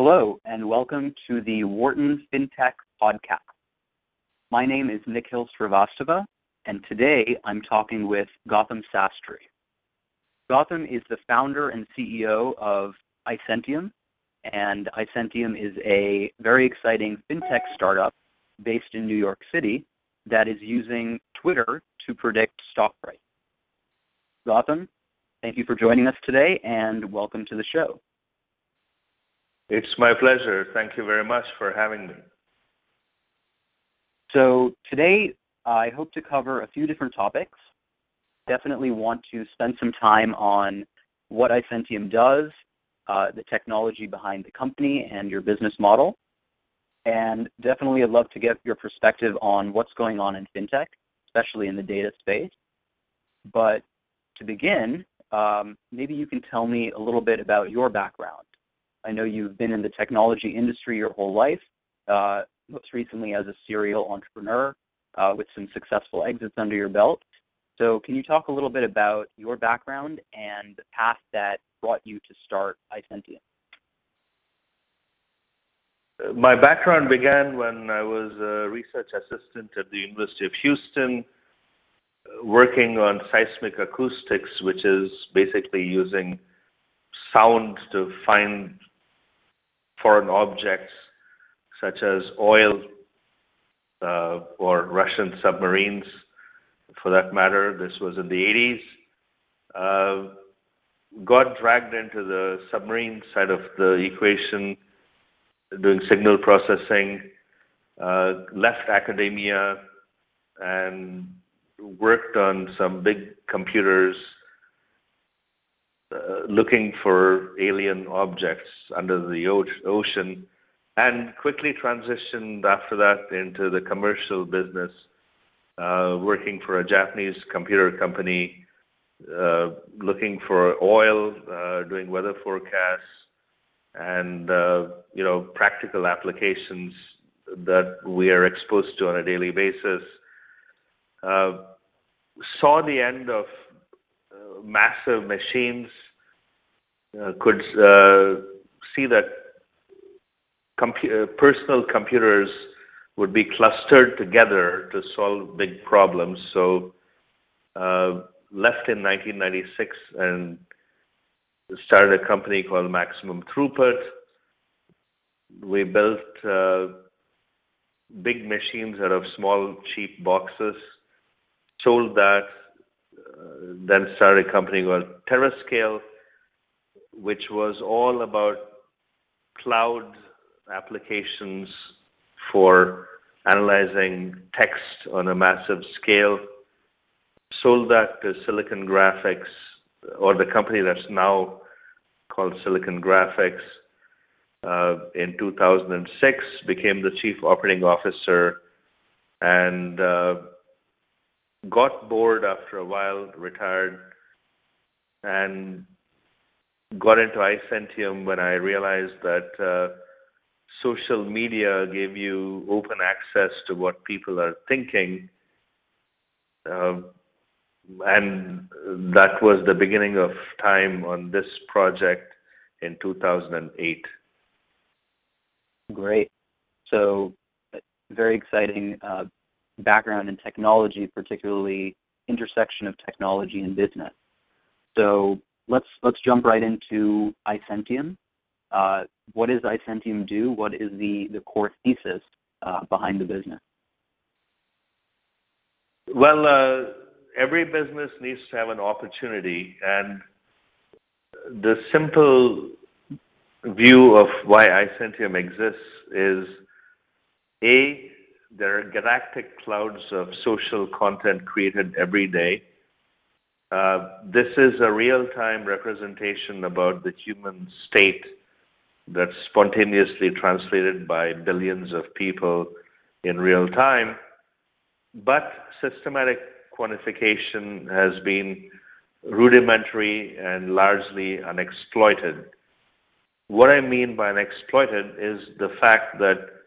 Hello, and welcome to the Wharton FinTech Podcast. My name is Nikhil Srivastava, and today I'm talking with Gautam Sastry. Gautam is the founder and CEO of iSentium, and iSentium is a very exciting fintech startup based in New York City that is using Twitter to predict stock price. Gautam, thank you for joining us today, and welcome to the show. It's my pleasure. Thank you very much for having me. So, today I hope to cover a few different topics. Definitely want to spend some time on what iSentium does, uh, the technology behind the company, and your business model. And definitely, I'd love to get your perspective on what's going on in fintech, especially in the data space. But to begin, um, maybe you can tell me a little bit about your background. I know you've been in the technology industry your whole life, uh, most recently as a serial entrepreneur uh, with some successful exits under your belt. So, can you talk a little bit about your background and the path that brought you to start iSentium? My background began when I was a research assistant at the University of Houston, working on seismic acoustics, which is basically using sound to find foreign objects such as oil uh, or Russian submarines, for that matter. This was in the 80s. Uh, got dragged into the submarine side of the equation, doing signal processing, uh, left academia, and worked on some big computers uh, looking for alien objects under the ocean and quickly transitioned after that into the commercial business, uh, working for a Japanese computer company, uh, looking for oil, uh, doing weather forecasts, and uh, you know practical applications that we are exposed to on a daily basis. Uh, saw the end of massive machines uh, could uh, see that compu- uh, personal computers would be clustered together to solve big problems. So, uh, left in 1996 and started a company called Maximum Throughput. We built uh, big machines out of small, cheap boxes, sold that, then started a company called TerraScale, which was all about cloud applications for analyzing text on a massive scale. Sold that to Silicon Graphics, or the company that's now called Silicon Graphics, uh, in 2006. Became the chief operating officer, and uh, got bored after a while, retired, and got into iSentium when I realized that uh, social media gave you open access to what people are thinking. Uh, and that was the beginning of time on this project in 2008. Great. So, very exciting uh, background in technology, particularly intersection of technology and business. So, let's let's jump right into iSentium. Uh, what does iSentium do? What is the the core thesis uh, behind the business? Well, uh, every business needs to have an opportunity, and the simple view of why iSentium exists is a there are galactic clouds of social content created every day uh, this is a real-time representation about the human state that's spontaneously translated by billions of people in real time. But systematic quantification has been rudimentary and largely unexploited. What I mean by unexploited is the fact that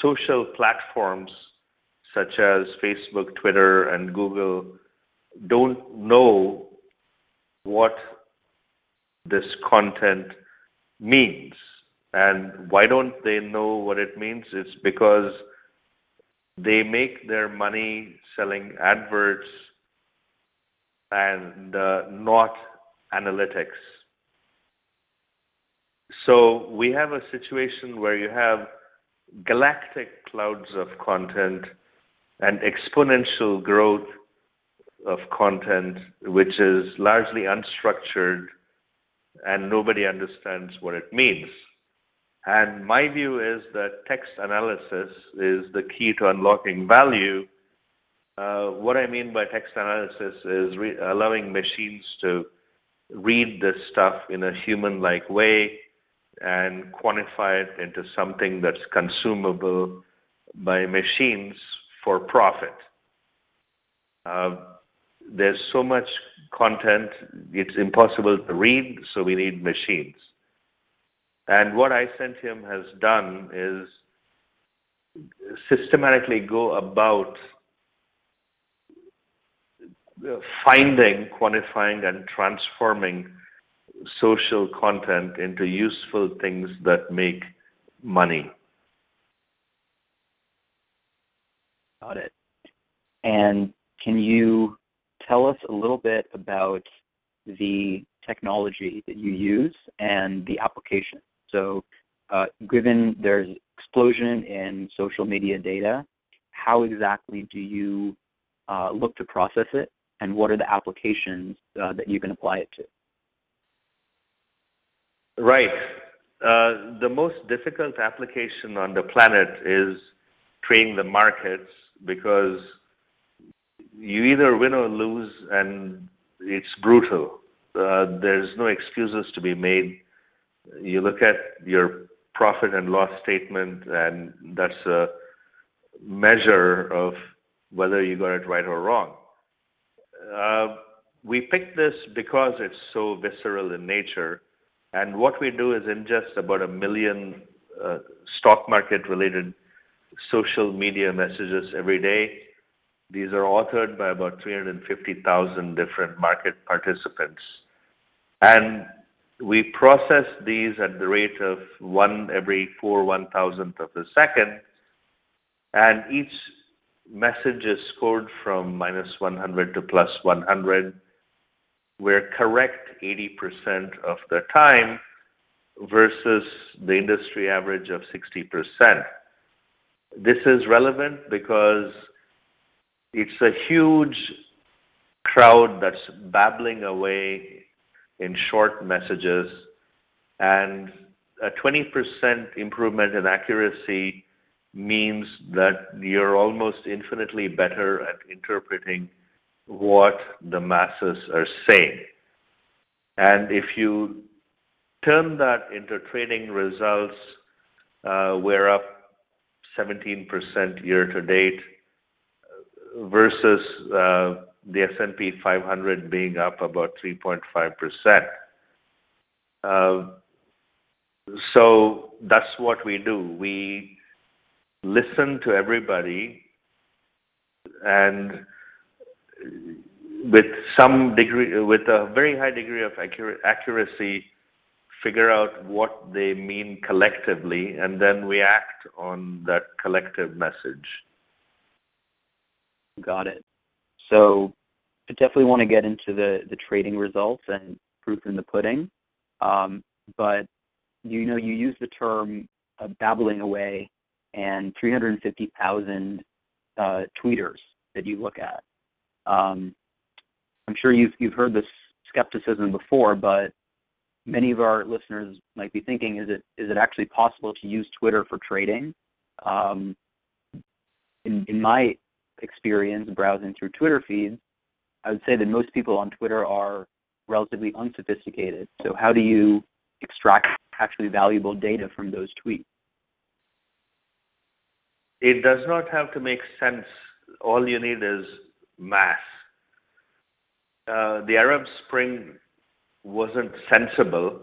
social platforms such as Facebook, Twitter, and Google don't know what this content means. And why don't they know what it means? It's because they make their money selling adverts and uh, not analytics. So we have a situation where you have galactic clouds of content and exponential growth of content, which is largely unstructured and nobody understands what it means. And my view is that text analysis is the key to unlocking value. Uh, what I mean by text analysis is re- allowing machines to read this stuff in a human like way and quantify it into something that's consumable by machines for profit. Uh, there's so much content, it's impossible to read, so we need machines. And what iSentium has done is systematically go about finding, quantifying, and transforming social content into useful things that make money. Got it. And can you tell us a little bit about the technology that you use and the application? So, uh, given there's explosion in social media data, how exactly do you uh, look to process it, and what are the applications uh, that you can apply it to? Right. Uh, the most difficult application on the planet is trading the markets because you either win or lose, and it's brutal. Uh, there's no excuses to be made. You look at your profit and loss statement, and that's a measure of whether you got it right or wrong. Uh, we picked this because it's so visceral in nature what we do is ingest about a million uh, stock market related social media messages every day. These are authored by about 350,000 different market participants. And we process these at the rate of one every four one thousandth of a second. And each message is scored from minus 100 to plus 100 we're correct 80% of the time versus the industry average of 60%. This is relevant because it's a huge crowd that's babbling away in short messages and a 20% improvement in accuracy means that you're almost infinitely better at interpreting what the masses are saying. And if you turn that into trading results, uh, we're up 17% year to date versus uh, the S&P 500 being up about 3.5%. Uh, so that's what we do. We listen to everybody and with some degree, with a very high degree of accuracy, figure out what they mean collectively, and then we act on that collective message. Got it. So, I definitely want to get into the the trading results and proof in the pudding, um, but you know you use the term uh, babbling away and 350,000 uh, tweeters that you look at. Um, I'm sure you've you've heard this skepticism before, but many of our listeners might be thinking, is it is it actually possible to use Twitter for trading? Um, in, in my experience browsing through Twitter feeds, I would say that most people on Twitter are relatively unsophisticated. So how do you extract actually valuable data from those tweets? It does not have to make sense. All you need is mass. Uh, the Arab Spring wasn't sensible.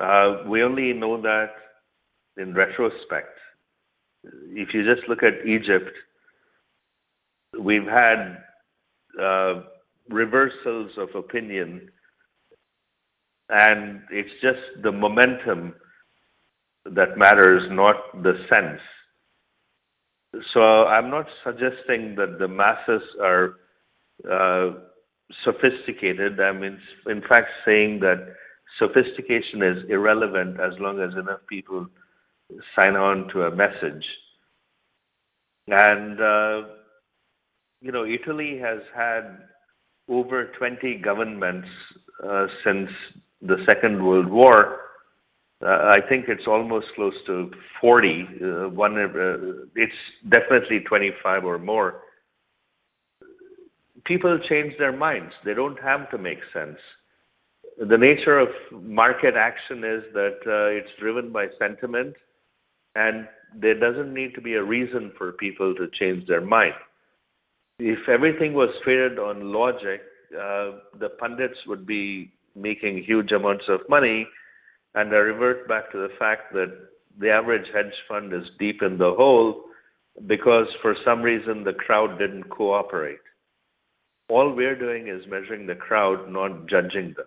Uh, we only know that in retrospect. If you just look at Egypt, we've had uh, reversals of opinion, and it's just the momentum that matters, not the sense. So I'm not suggesting that the masses are uh, sophisticated. I'm in, in fact saying that sophistication is irrelevant as long as enough people sign on to a message. And, uh, you know, Italy has had over 20 governments uh, since the Second World War. Uh, I think it's almost close to 40. Uh, one, uh, it's definitely 25 or more. People change their minds. They don't have to make sense. The nature of market action is that uh, it's driven by sentiment, and there doesn't need to be a reason for people to change their mind. If everything was traded on logic, uh, the pundits would be making huge amounts of money, and I revert back to the fact that the average hedge fund is deep in the hole because for some reason the crowd didn't cooperate. All we're doing is measuring the crowd, not judging them.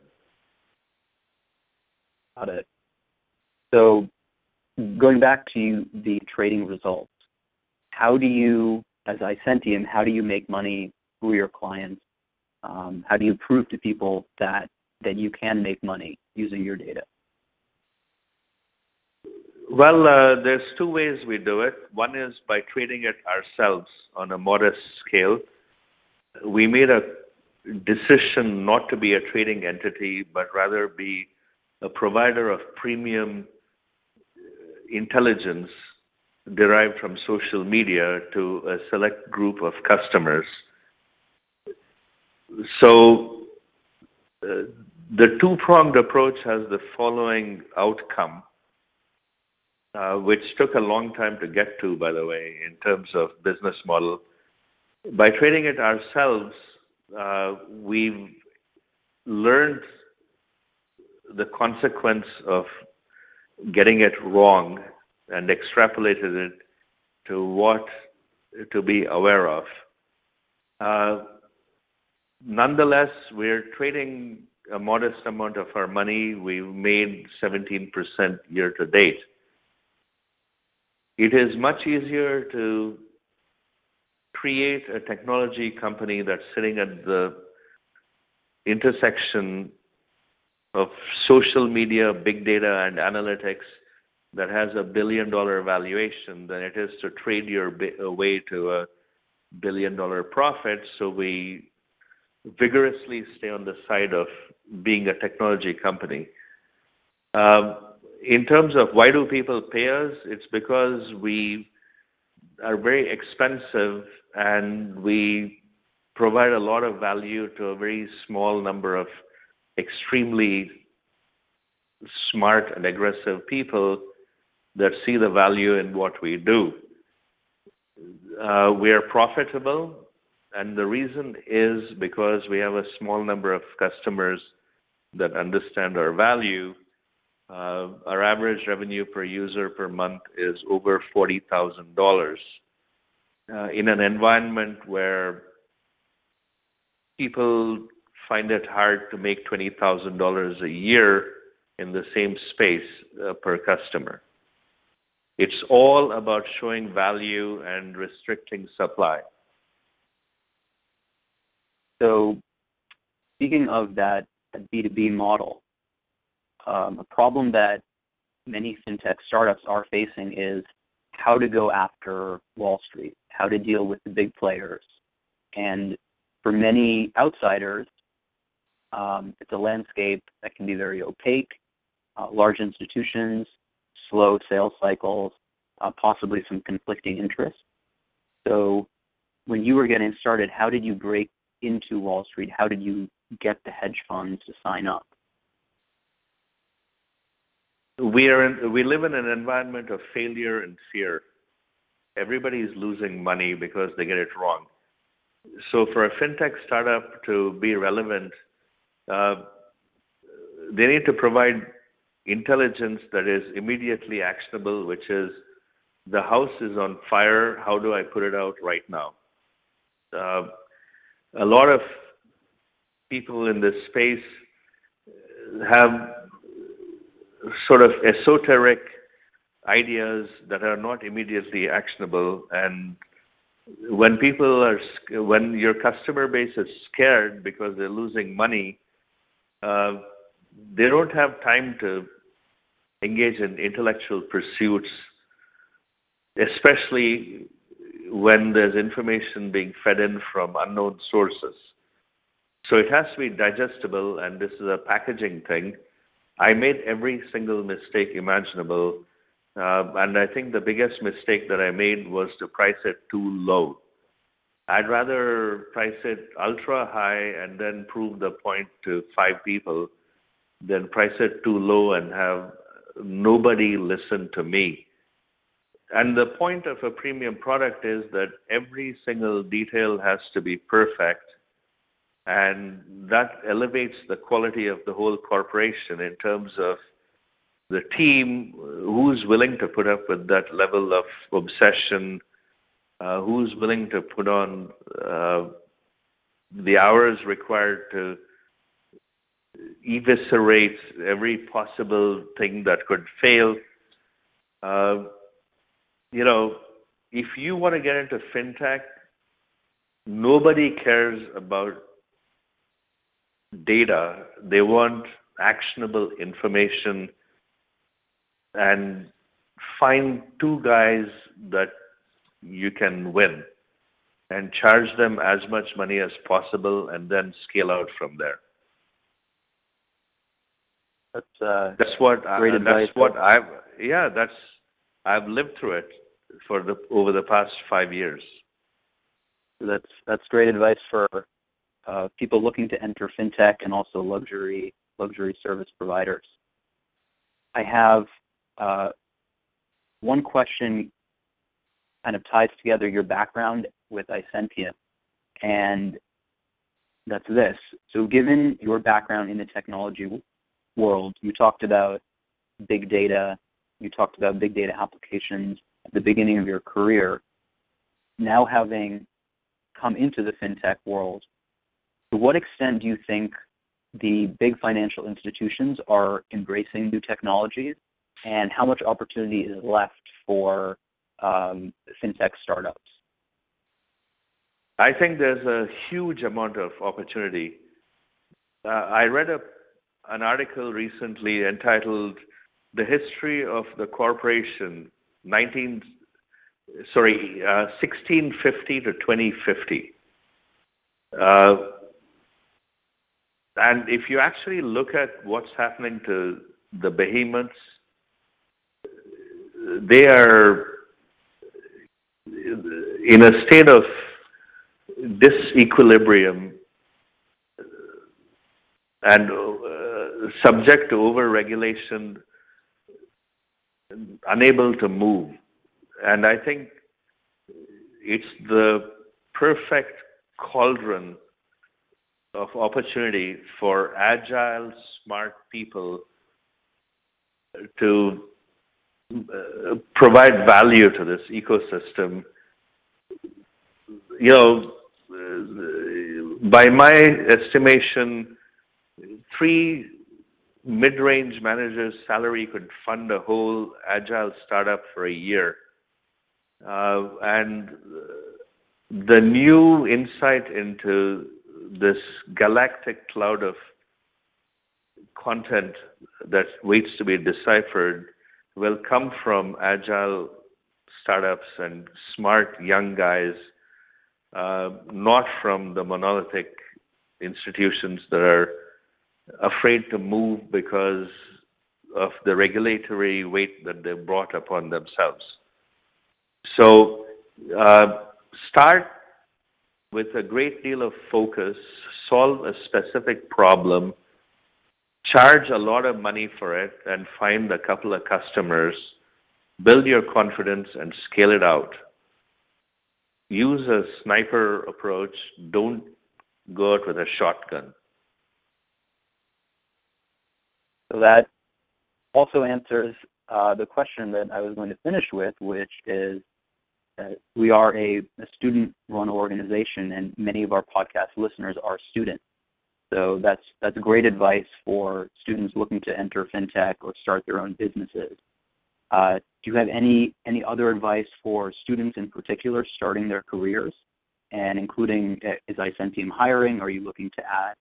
Got it. So, going back to the trading results, how do you, as iSentium, how do you make money for your clients? Um, how do you prove to people that that you can make money using your data? Well, uh, there's two ways we do it. One is by trading it ourselves on a modest scale. We made a decision not to be a trading entity, but rather be a provider of premium intelligence derived from social media to a select group of customers. So uh, the two-pronged approach has the following outcome, uh, which took a long time to get to, by the way, in terms of business model. By trading it ourselves, uh, we've learned the consequence of getting it wrong and extrapolated it to what to be aware of. Uh, nonetheless, we're trading a modest amount of our money. We've made 17% year to date. It is much easier to create a technology company that's sitting at the intersection of social media, big data, and analytics that has a billion dollar valuation than it is to trade your way to a billion dollar profit. So we vigorously stay on the side of being a technology company. Um, in terms of why do people pay us, it's because we are very expensive and we provide a lot of value to a very small number of extremely smart and aggressive people that see the value in what we do. Uh, we are profitable, and the reason is because we have a small number of customers that understand our value. Uh, our average revenue per user per month is over $40,000. Uh, in an environment where people find it hard to make $20,000 a year in the same space uh, per customer. It's all about showing value and restricting supply. So, speaking of that B2B model, um, a problem that many fintech startups are facing is how to go after Wall Street, how to deal with the big players. And for many outsiders, um, it's a landscape that can be very opaque, uh, large institutions, slow sales cycles, uh, possibly some conflicting interests. So, when you were getting started, how did you break into Wall Street? How did you get the hedge funds to sign up? We are we live in an environment of failure and fear. Everybody is losing money because they get it wrong. So for a fintech startup to be relevant, uh, they need to provide intelligence that is immediately actionable, which is the house is on fire. How do I put it out right now? Uh, a lot of people in this space have sort of esoteric ideas that are not immediately actionable. And when people are when your customer base is scared because they're losing money uh, they don't have time to engage in intellectual pursuits especially when there's information being fed in from unknown sources. So it has to be digestible and this is a packaging thing i made every single mistake imaginable uh, and I think the biggest mistake that I made was to price it too low. I'd rather price it ultra high and then prove the point to five people than price it too low and have nobody listen to me. And the point of a premium product is that every single detail has to be perfect. And that elevates the quality of the whole corporation in terms of the team who's willing to put up with that level of obsession, uh, who's willing to put on uh, the hours required to eviscerate every possible thing that could fail. Uh, you know, if you want to get into fintech, nobody cares about data. They want actionable information and find two guys that you can win and charge them as much money as possible and then scale out from there. That's uh, that's what great I, advice. That's what I've yeah. That's I've lived through it for the over the past five years. That's that's great advice for uh, people looking to enter fintech and also luxury luxury service providers. I have uh, one question kind of ties together your background with Isentium, and that's this. So, given your background in the technology world, you talked about big data, you talked about big data applications at the beginning of your career. Now, having come into the fintech world, to what extent do you think the big financial institutions are embracing new technologies and how much opportunity is left for um, fintech startups? I think there's a huge amount of opportunity. Uh, I read a, an article recently entitled "The History of the Corporation 19 sorry uh, 1650 to 2050." Uh, and if you actually look at what's happening to the behemoths they are in a state of disequilibrium and uh, subject to over-regulation, unable to move. And I think it's the perfect cauldron of opportunity for agile, smart people to uh, provide value to this ecosystem, you know, by my estimation, three mid-range managers' salary could fund a whole agile startup for a year. Uh, and the new insight into this galactic cloud of content that waits to be deciphered will come from agile startups and smart young guys, uh, not from the monolithic institutions that are afraid to move because of the regulatory weight that they've brought upon themselves. So, uh, start with a great deal of focus, solve a specific problem, charge a lot of money for it and find a couple of customers, build your confidence and scale it out. Use a sniper approach. Don't go out with a shotgun. So that also answers uh, the question that I was going to finish with, which is that we are a, a student run organization, and many of our podcast listeners are students. So that's that's great advice for students looking to enter fintech or start their own businesses. Uh, do you have any any other advice for students in particular starting their careers and including uh, is iSentium hiring? Are you looking to add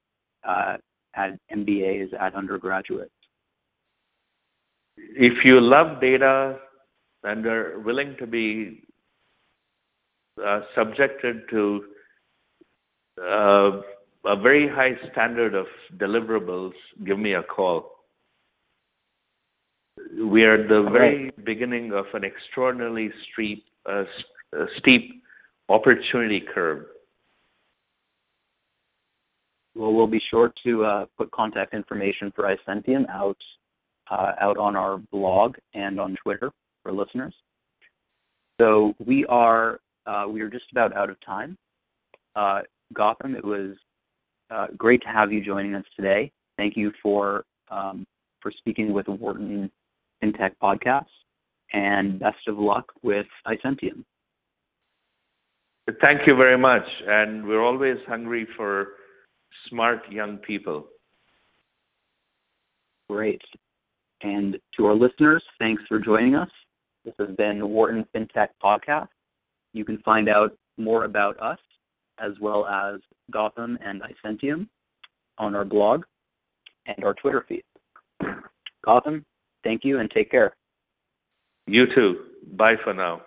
uh, add MBAs at undergraduates? If you love data and are willing to be uh, subjected to uh, a very high standard of deliverables, give me a call. We are at the very beginning of an extraordinarily steep, uh, uh, steep opportunity curve. Well, we'll be sure to uh, put contact information for iSentium out uh, out on our blog and on Twitter for listeners. So we are uh, we are just about out of time. Uh, Gautam, it was uh, great to have you joining us today. Thank you for um, for speaking with Wharton FinTech podcast, and best of luck with iSentium. Thank you very much, and we're always hungry for smart young people. Great. And to our listeners, thanks for joining us. This has been the Wharton FinTech Podcast. You can find out more about us as well as Gautam and iSentium on our blog and our Twitter feed. Gautam, thank you and take care. You too. Bye for now.